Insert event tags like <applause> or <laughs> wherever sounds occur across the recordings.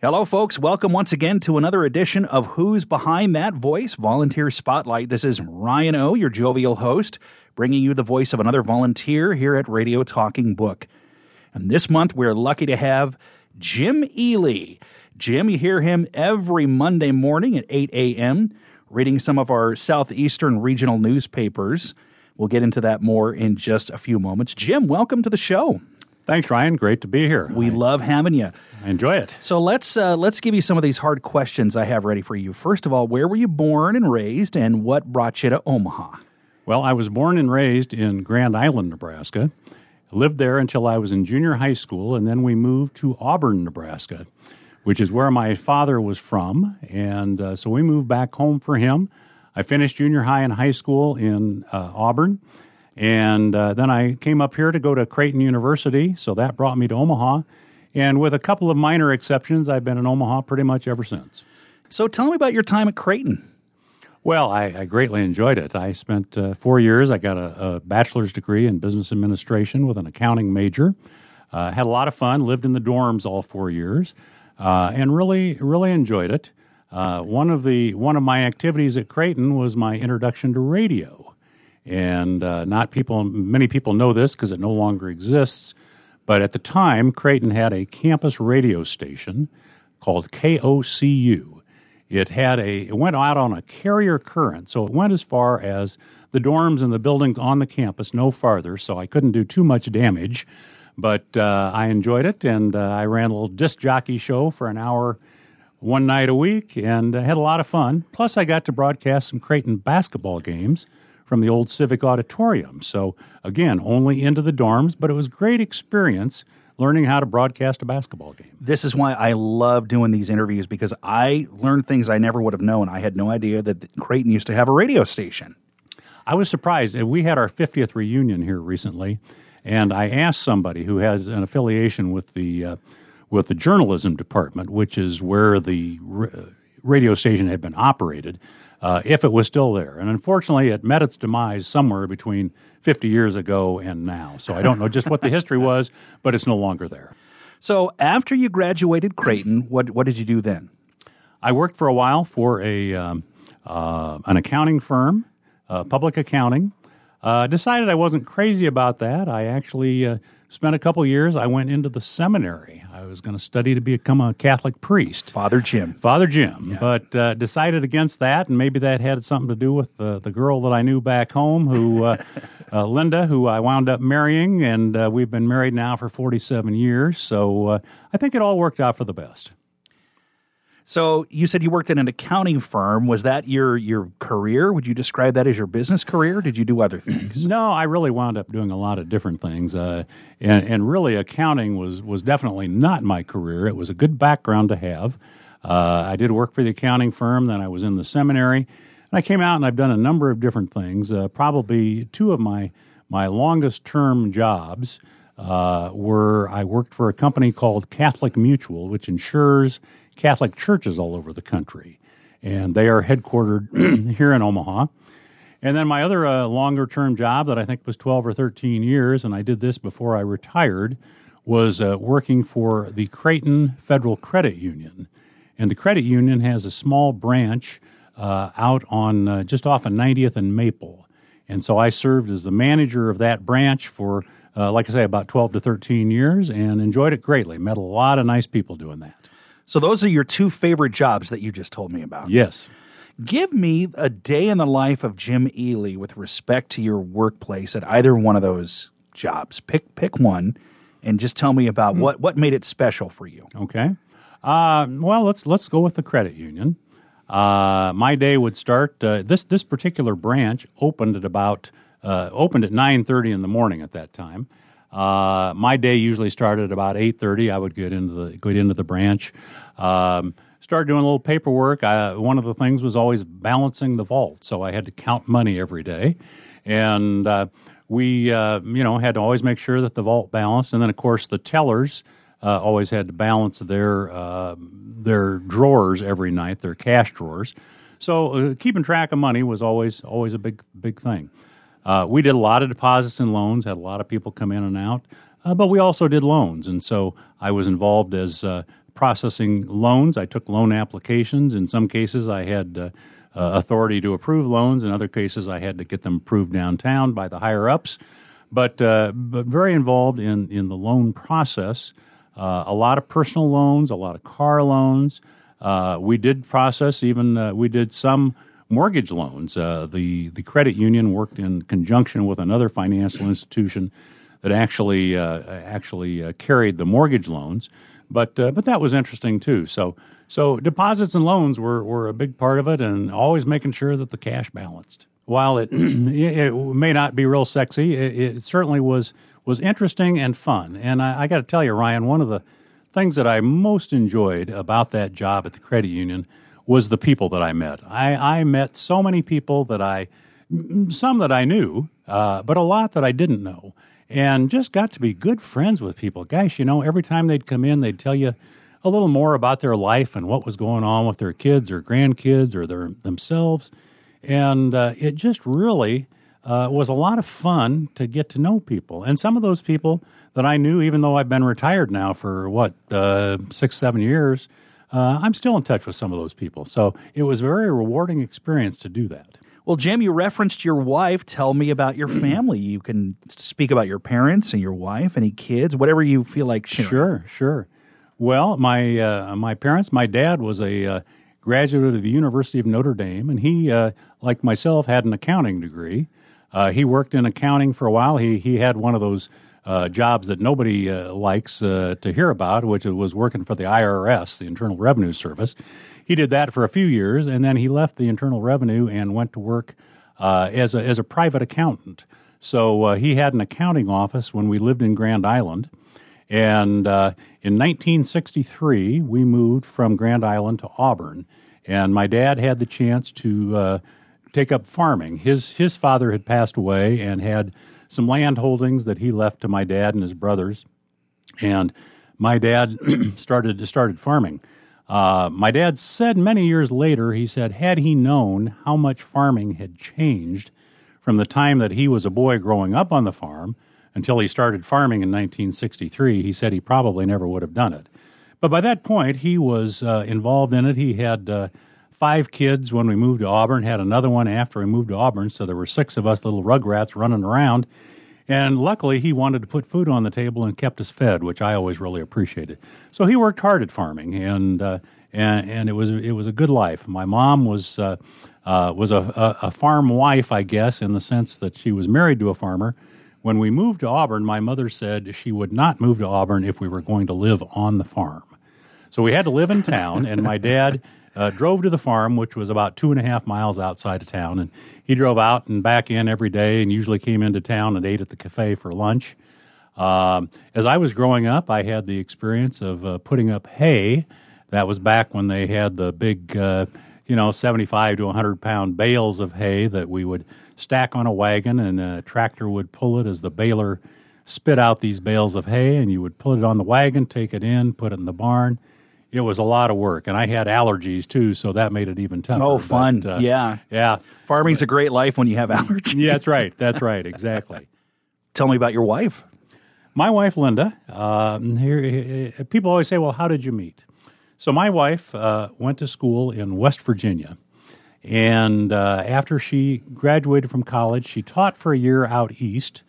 Hello, folks. Welcome once again to another edition of Who's Behind That Voice Volunteer Spotlight. This is Ryan O, your jovial host, bringing you the voice of another volunteer here at Radio Talking Book. And this month, we're lucky to have Jim Ely. Jim, you hear him every Monday morning at 8 a.m., reading some of our Southeastern regional newspapers. We'll get into that more in just a few moments. Jim, welcome to the show. Thanks, Ryan. Great to be here. We I, love having you. I enjoy it. So let's uh, let's give you some of these hard questions I have ready for you. First of all, where were you born and raised, and what brought you to Omaha? Well, I was born and raised in Grand Island, Nebraska. Lived there until I was in junior high school, and then we moved to Auburn, Nebraska, which is where my father was from. And uh, so we moved back home for him. I finished junior high and high school in uh, Auburn and uh, then I came up here to go to Creighton University, so that brought me to Omaha. And with a couple of minor exceptions, I've been in Omaha pretty much ever since. So tell me about your time at Creighton. Well, I, I greatly enjoyed it. I spent uh, four years. I got a, a, bachelor's degree in business administration with an accounting major. Uh, had a lot of fun. Lived in the dorms all four years, uh, and really, really enjoyed it. Uh, one of the one of my activities at Creighton was my introduction to radio and uh, not people. Many people know this because it no longer exists. But at the time, Creighton had a campus radio station called KOCU. It had a it went out on a carrier current, so it went as far as the dorms and the buildings on the campus, no farther. So I couldn't do too much damage, but uh, I enjoyed it, and uh, I ran a little disc jockey show for an hour one night a week, and uh, had a lot of fun. Plus, I got to broadcast some Creighton basketball games from the old Civic Auditorium. So, again, only into the dorms, but it was great experience learning how to broadcast a basketball game. This is why I love doing these interviews because I learned things I never would have known. I had no idea that Creighton used to have a radio station. I was surprised. We had our 50th reunion here recently, and I asked somebody who has an affiliation with the uh, with the journalism department, which is where the radio station had been operated uh, if it was still there. And unfortunately, it met its demise somewhere between 50 years ago and now. So I don't know just what the history was, but it's no longer there. So after you graduated Creighton, what, what did you do then? I worked for a while for a um, uh, an accounting firm, uh, public accounting. Uh, decided I wasn't crazy about that. I actually uh, spent a couple years. I went into the seminary. I was going to study to become a Catholic priest. Father Jim. Father Jim. Yeah. But uh, decided against that, and maybe that had something to do with the, the girl that I knew back home, who uh, <laughs> uh, Linda, who I wound up marrying, and uh, we've been married now for 47 years. So uh, I think it all worked out for the best. So you said you worked in an accounting firm. Was that your your career? Would you describe that as your business career? Did you do other things? no, I really wound up doing a lot of different things, uh, and, and really accounting was was definitely not my career. It was a good background to have. Uh, I did work for the accounting firm. Then I was in the seminary, and I came out and I've done a number of different things. Uh, probably two of my my longest term jobs uh, were I worked for a company called Catholic Mutual, which insures Catholic churches all over the country, and they are headquartered <clears throat> here in Omaha. And then my other uh, longer term job that I think was 12 or 13 years, and I did this before I retired, was uh, working for the Creighton Federal Credit Union. And the credit union has a small branch uh, out on uh, just off of 90th and Maple. And so I served as the manager of that branch for, uh, like I say, about 12 to 13 years and enjoyed it greatly. Met a lot of nice people doing that. So those are your two favorite jobs that you just told me about. Yes. Give me a day in the life of Jim Ely with respect to your workplace at either one of those jobs. Pick pick one, and just tell me about mm. what what made it special for you. Okay. Uh, well, let's let's go with the credit union. Uh, my day would start. Uh, this this particular branch opened at about uh, opened at nine thirty in the morning at that time. Uh, my day usually started about eight thirty. I would get into the get into the branch. Um, started doing a little paperwork. I, one of the things was always balancing the vault, so I had to count money every day, and uh, we uh, you know had to always make sure that the vault balanced. And then of course the tellers uh, always had to balance their uh, their drawers every night, their cash drawers. So uh, keeping track of money was always always a big big thing. Uh, we did a lot of deposits and loans, had a lot of people come in and out, uh, but we also did loans. And so I was involved as uh, processing loans. I took loan applications. In some cases, I had uh, uh, authority to approve loans. In other cases, I had to get them approved downtown by the higher ups. But, uh, but very involved in, in the loan process. A lot of personal loans, a lot of car loans. We did process even, we did some mortgage loans. Uh, the, the credit union worked in conjunction with another financial institution that actually, uh, actually uh, carried the mortgage loans. But, but that was interesting too. So so deposits and loans were, were a big part of it, and always making sure that the cash balanced. While it, <clears throat> it may not be real sexy, it, it, certainly was was interesting and fun. And I, I got to tell you, Ryan, one of the things that I most enjoyed about that job at the credit union was the people that I met. I, I met so many people that I, some that I knew, uh, but a lot that I didn't know, and just got to be good friends with people. Gosh, you know, every time they'd come in, they'd tell you a little more about their life and what was going on with their kids or grandkids or their themselves. And uh, it just really uh, was a lot of fun to get to know people. And some of those people that I knew, even though I've been retired now for what, uh, six, seven years, uh, I'm still in touch with some of those people. So it was a very rewarding experience to do that. Well, Jim, you referenced your wife. Tell me about your <clears throat> family. You can speak about your parents and your wife, any kids, whatever you feel like sharing. Sure, sure. Well, my uh, my parents, my dad was a uh, graduate of the University of Notre Dame, and he, uh, like myself, had an accounting degree. Uh, he worked in accounting for a while. He he had one of those uh, jobs that nobody uh, likes to hear about, which was working for the IRS, the Internal Revenue Service. He did that for a few years, and then he left the Internal Revenue and went to work as a as a private accountant. So he had an accounting office when we lived in Grand Island. And uh, in 1963, we moved from Grand Island to Auburn, and my dad had the chance to uh, take up farming. His his father had passed away and had some land holdings that he left to my dad and his brothers, and my dad <clears throat> started started farming. Uh, my dad said many years later, he said, had he known how much farming had changed from the time that he was a boy growing up on the farm until he started farming in 1963, he said he probably never would have done it. But by that point, he was uh, involved in it. He had uh, five kids when we moved to Auburn, had another one after we moved to Auburn, so there were six of us little rugrats running around. And luckily, he wanted to put food on the table and kept us fed, which I always really appreciated. So he worked hard at farming, and uh, and, and it was it was a good life. My mom was uh, uh, was a, a, a farm wife, I guess, in the sense that she was married to a farmer, when we moved to Auburn, my mother said she would not move to Auburn if we were going to live on the farm. So we had to live in town, and my dad <laughs> uh, drove to the farm, which was about two and a half miles outside of town. And he drove out and back in every day and usually came into town and ate at the cafe for lunch. Um, as I was growing up, I had the experience of uh, putting up hay. That was back when they had the big, uh, you know, 75 to 100 pound bales of hay that we would stack on a wagon, and a tractor would pull it as the baler spit out these bales of hay, and you would put it on the wagon, take it in, put it in the barn. It was a lot of work, and I had allergies too, so that made it even tougher. Oh, fun! But, uh, yeah, yeah. Farming's a great life when you have <laughs> allergies. yeah, that's right. That's right. Exactly. <laughs> Tell me about your wife. My wife, Linda. Um, here, here, people always say, "Well, how did you meet?" So my wife uh, went to school in West Virginia, and uh, after she graduated from college, she taught for a year out east.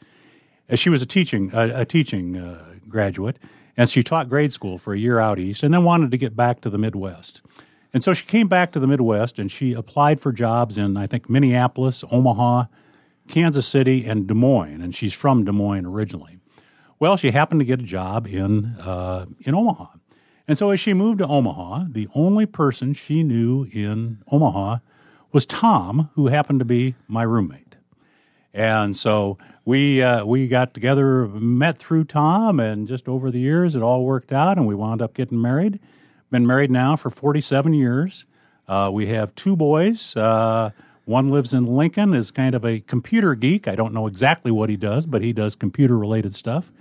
Uh, she was a teaching a, a teaching uh, graduate, and she taught grade school for a year out east, and then wanted to get back to the Midwest. And so she came back to the Midwest, and she applied for jobs in I think Minneapolis, Omaha, Kansas City, and Des Moines. And she's from Des Moines originally. Well, she happened to get a job in uh, in Omaha. And so as she moved to Omaha, the only person she knew in Omaha was Tom, who happened to be my roommate. And so we uh, we got together, met through Tom, and just over the years it all worked out, and we wound up getting married. Been married now for 47 years. Uh, we have two boys. Uh, one lives in Lincoln, is kind of a computer geek. I don't know exactly what he does, but he does computer related stuff.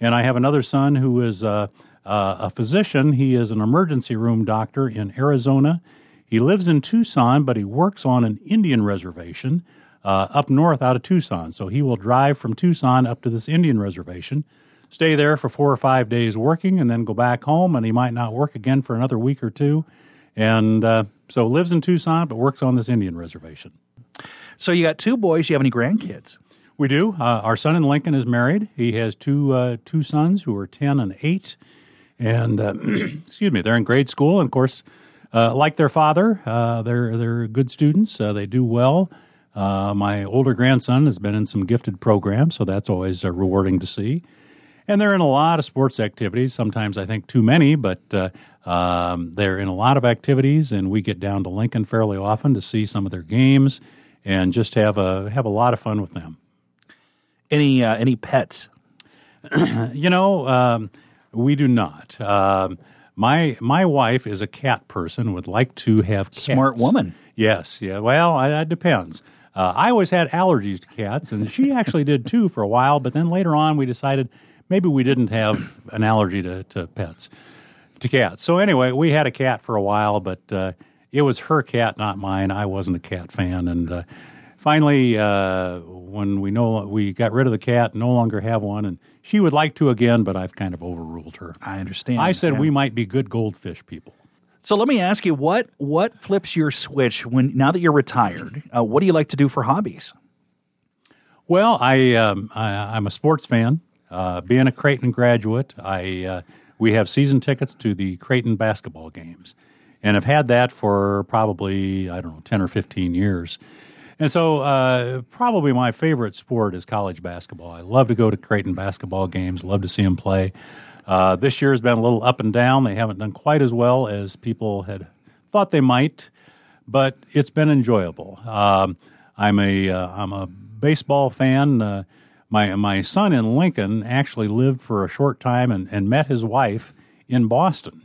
And I have another son who is uh, uh, a physician. He is an emergency room doctor in Arizona he lives in Tucson, but he works on an Indian reservation uh, up north out of Tucson. So he will drive from Tucson up to this Indian reservation, stay there for four or five days working and then go back home, and he might not work again for another week or two. And uh, so lives in Tucson, but works on this Indian reservation. So you got two boys. You have any grandkids? We do. Uh, our son in Lincoln is married. He has two uh, two sons who are ten and eight, and uh, <clears throat> excuse me, they're in grade school. And of course, uh, like their father, uh, they're they're good students. Uh, they do well. My older grandson has been in some gifted programs, so that's always rewarding to see. And they're in a lot of sports activities. Sometimes I think too many, but um, they're in a lot of activities, and we get down to Lincoln fairly often to see some of their games and just have a have a lot of fun with them. Any uh, any pets? <clears throat> you know, um, we do not. Um, my my wife is a cat person. Would like to have cats. smart woman. Yes, yeah. Well, it depends. Uh, I always had allergies to cats, and she actually did too for a while. But then later on, we decided maybe we didn't have an allergy to, to pets, to cats. So anyway, we had a cat for a while, but uh, it was her cat, not mine. I wasn't a cat fan, and uh, finally, uh, when we know we got rid of the cat, no longer have one, and she would like to again, but I've kind of overruled her. I understand. I said yeah. we might be good goldfish people. So let me ask you what what flips your switch when now that you're retired? Uh, what do you like to do for hobbies? Well, I, um, I am a sports fan. Uh, being a Creighton graduate, I uh, we have season tickets to the Creighton basketball games, and I've had that for probably I don't know ten or fifteen years. And so, uh, probably my favorite sport is college basketball. I love to go to Creighton basketball games, love to see them play. Uh, this year has been a little up and down. They haven't done quite as well as people had thought they might, but it's been enjoyable. Um, I'm a am uh, a baseball fan. Uh, my my son in Lincoln actually lived for a short time and, and met his wife in Boston.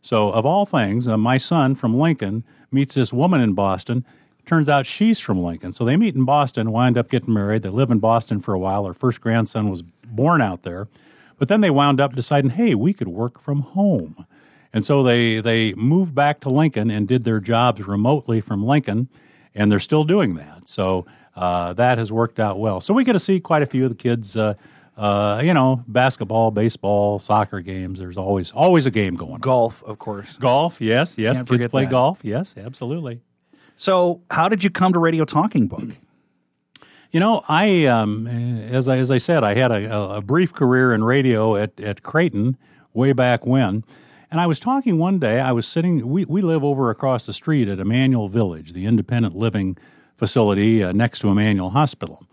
So, of all things, uh, my son from Lincoln meets this woman in Boston Turns out she's from Lincoln. So they meet in Boston, wind up getting married. They live in Boston for a while. Their first grandson was born out there. But then they wound up deciding, hey, we could work from home. And so they, they moved back to Lincoln and did their jobs remotely from Lincoln, and they're still doing that. So uh, that has worked out well. So we get to see quite a few of the kids, uh, uh, you know, basketball, baseball, soccer games. There's always always a game going on. Golf, of course. Golf, yes, yes. Can't kids play that. golf, yes, absolutely. So, how did you come to Radio Talking Book? You know, I um, as I as I said, I had a, a brief career in radio at at Creighton way back when. And I was talking one day, I was sitting, we, we live over across the street at Immanuel Village, the independent living facility uh, next to Immanuel Hospital.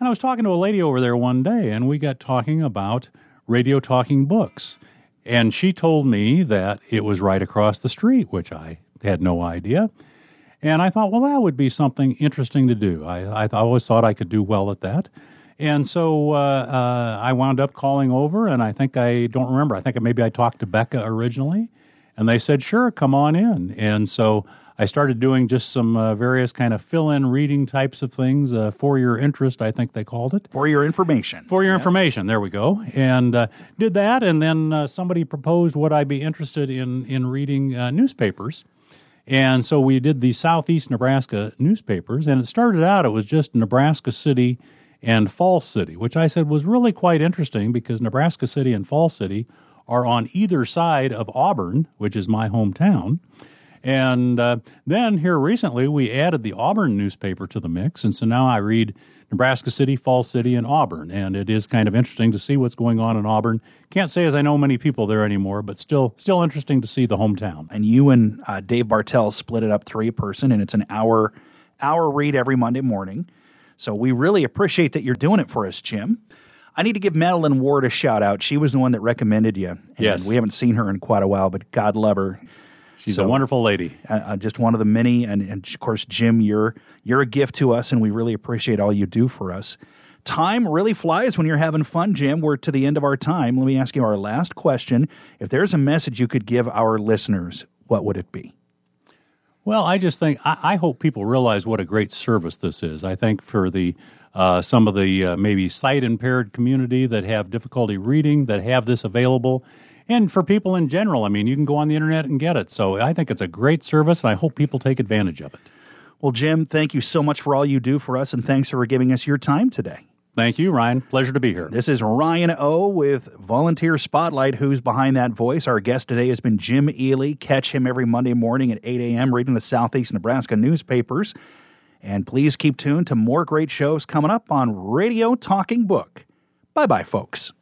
And I was talking to a lady over there one day, and we got talking about radio talking books. And she told me that it was right across the street, which I had no idea. And I thought, well, that would be something interesting to do. I, I always thought I could do well at that. And so uh, uh, I wound up calling over, and I think I don't remember. I think maybe I talked to Becca originally, and they said, sure, come on in. And so I started doing just some uh, various kind of fill in reading types of things uh, for your interest, I think they called it. For your information. For your information, there we go. And uh, did that, and then uh, somebody proposed would I be interested in, in reading newspapers. And so we did the Southeast Nebraska newspapers, and it started out, it was just Nebraska City and Falls City, which I said was really quite interesting because Nebraska City and Falls City are on either side of Auburn, which is my hometown. And uh, then here recently, we added the Auburn newspaper to the mix. And so now I read Nebraska City, Fall City, and Auburn. And it is kind of interesting to see what's going on in Auburn. Can't say as I know many people there anymore, but still, still interesting to see the hometown. And you and uh, Dave Bartell split it up three person, and it's an hour hour read every Monday morning. So we really appreciate that you're doing it for us, Jim. I need to give Madeline Ward a shout out. She was the one that recommended you. And yes. We haven't seen her in quite a while, but God love her. She's a wonderful lady. Uh, just one of the many. And, and of course, Jim, you're, you're a gift to us, and we really appreciate all you do for us. Time really flies when you're having fun, Jim. We're to the end of our time. Let me ask you our last question. If there's a message you could give our listeners, what would it be? Well, I just think I, I hope people realize what a great service this is. I think for the uh, some of the uh, maybe sight impaired community that have difficulty reading that have this available, and for people in general. I mean, you can go on the internet and get it. So I think it's a great service, and I hope people take advantage of it. Well, Jim, thank you so much for all you do for us, and thanks for giving us your time today. Thank you, Ryan. Pleasure to be here. This is Ryan O with Volunteer Spotlight. Who's behind that voice? Our guest today has been Jim Ely. Catch him every Monday morning at 8 a.m. reading the Southeast Nebraska newspapers. And please keep tuned to more great shows coming up on Radio Talking Book. Bye bye, folks.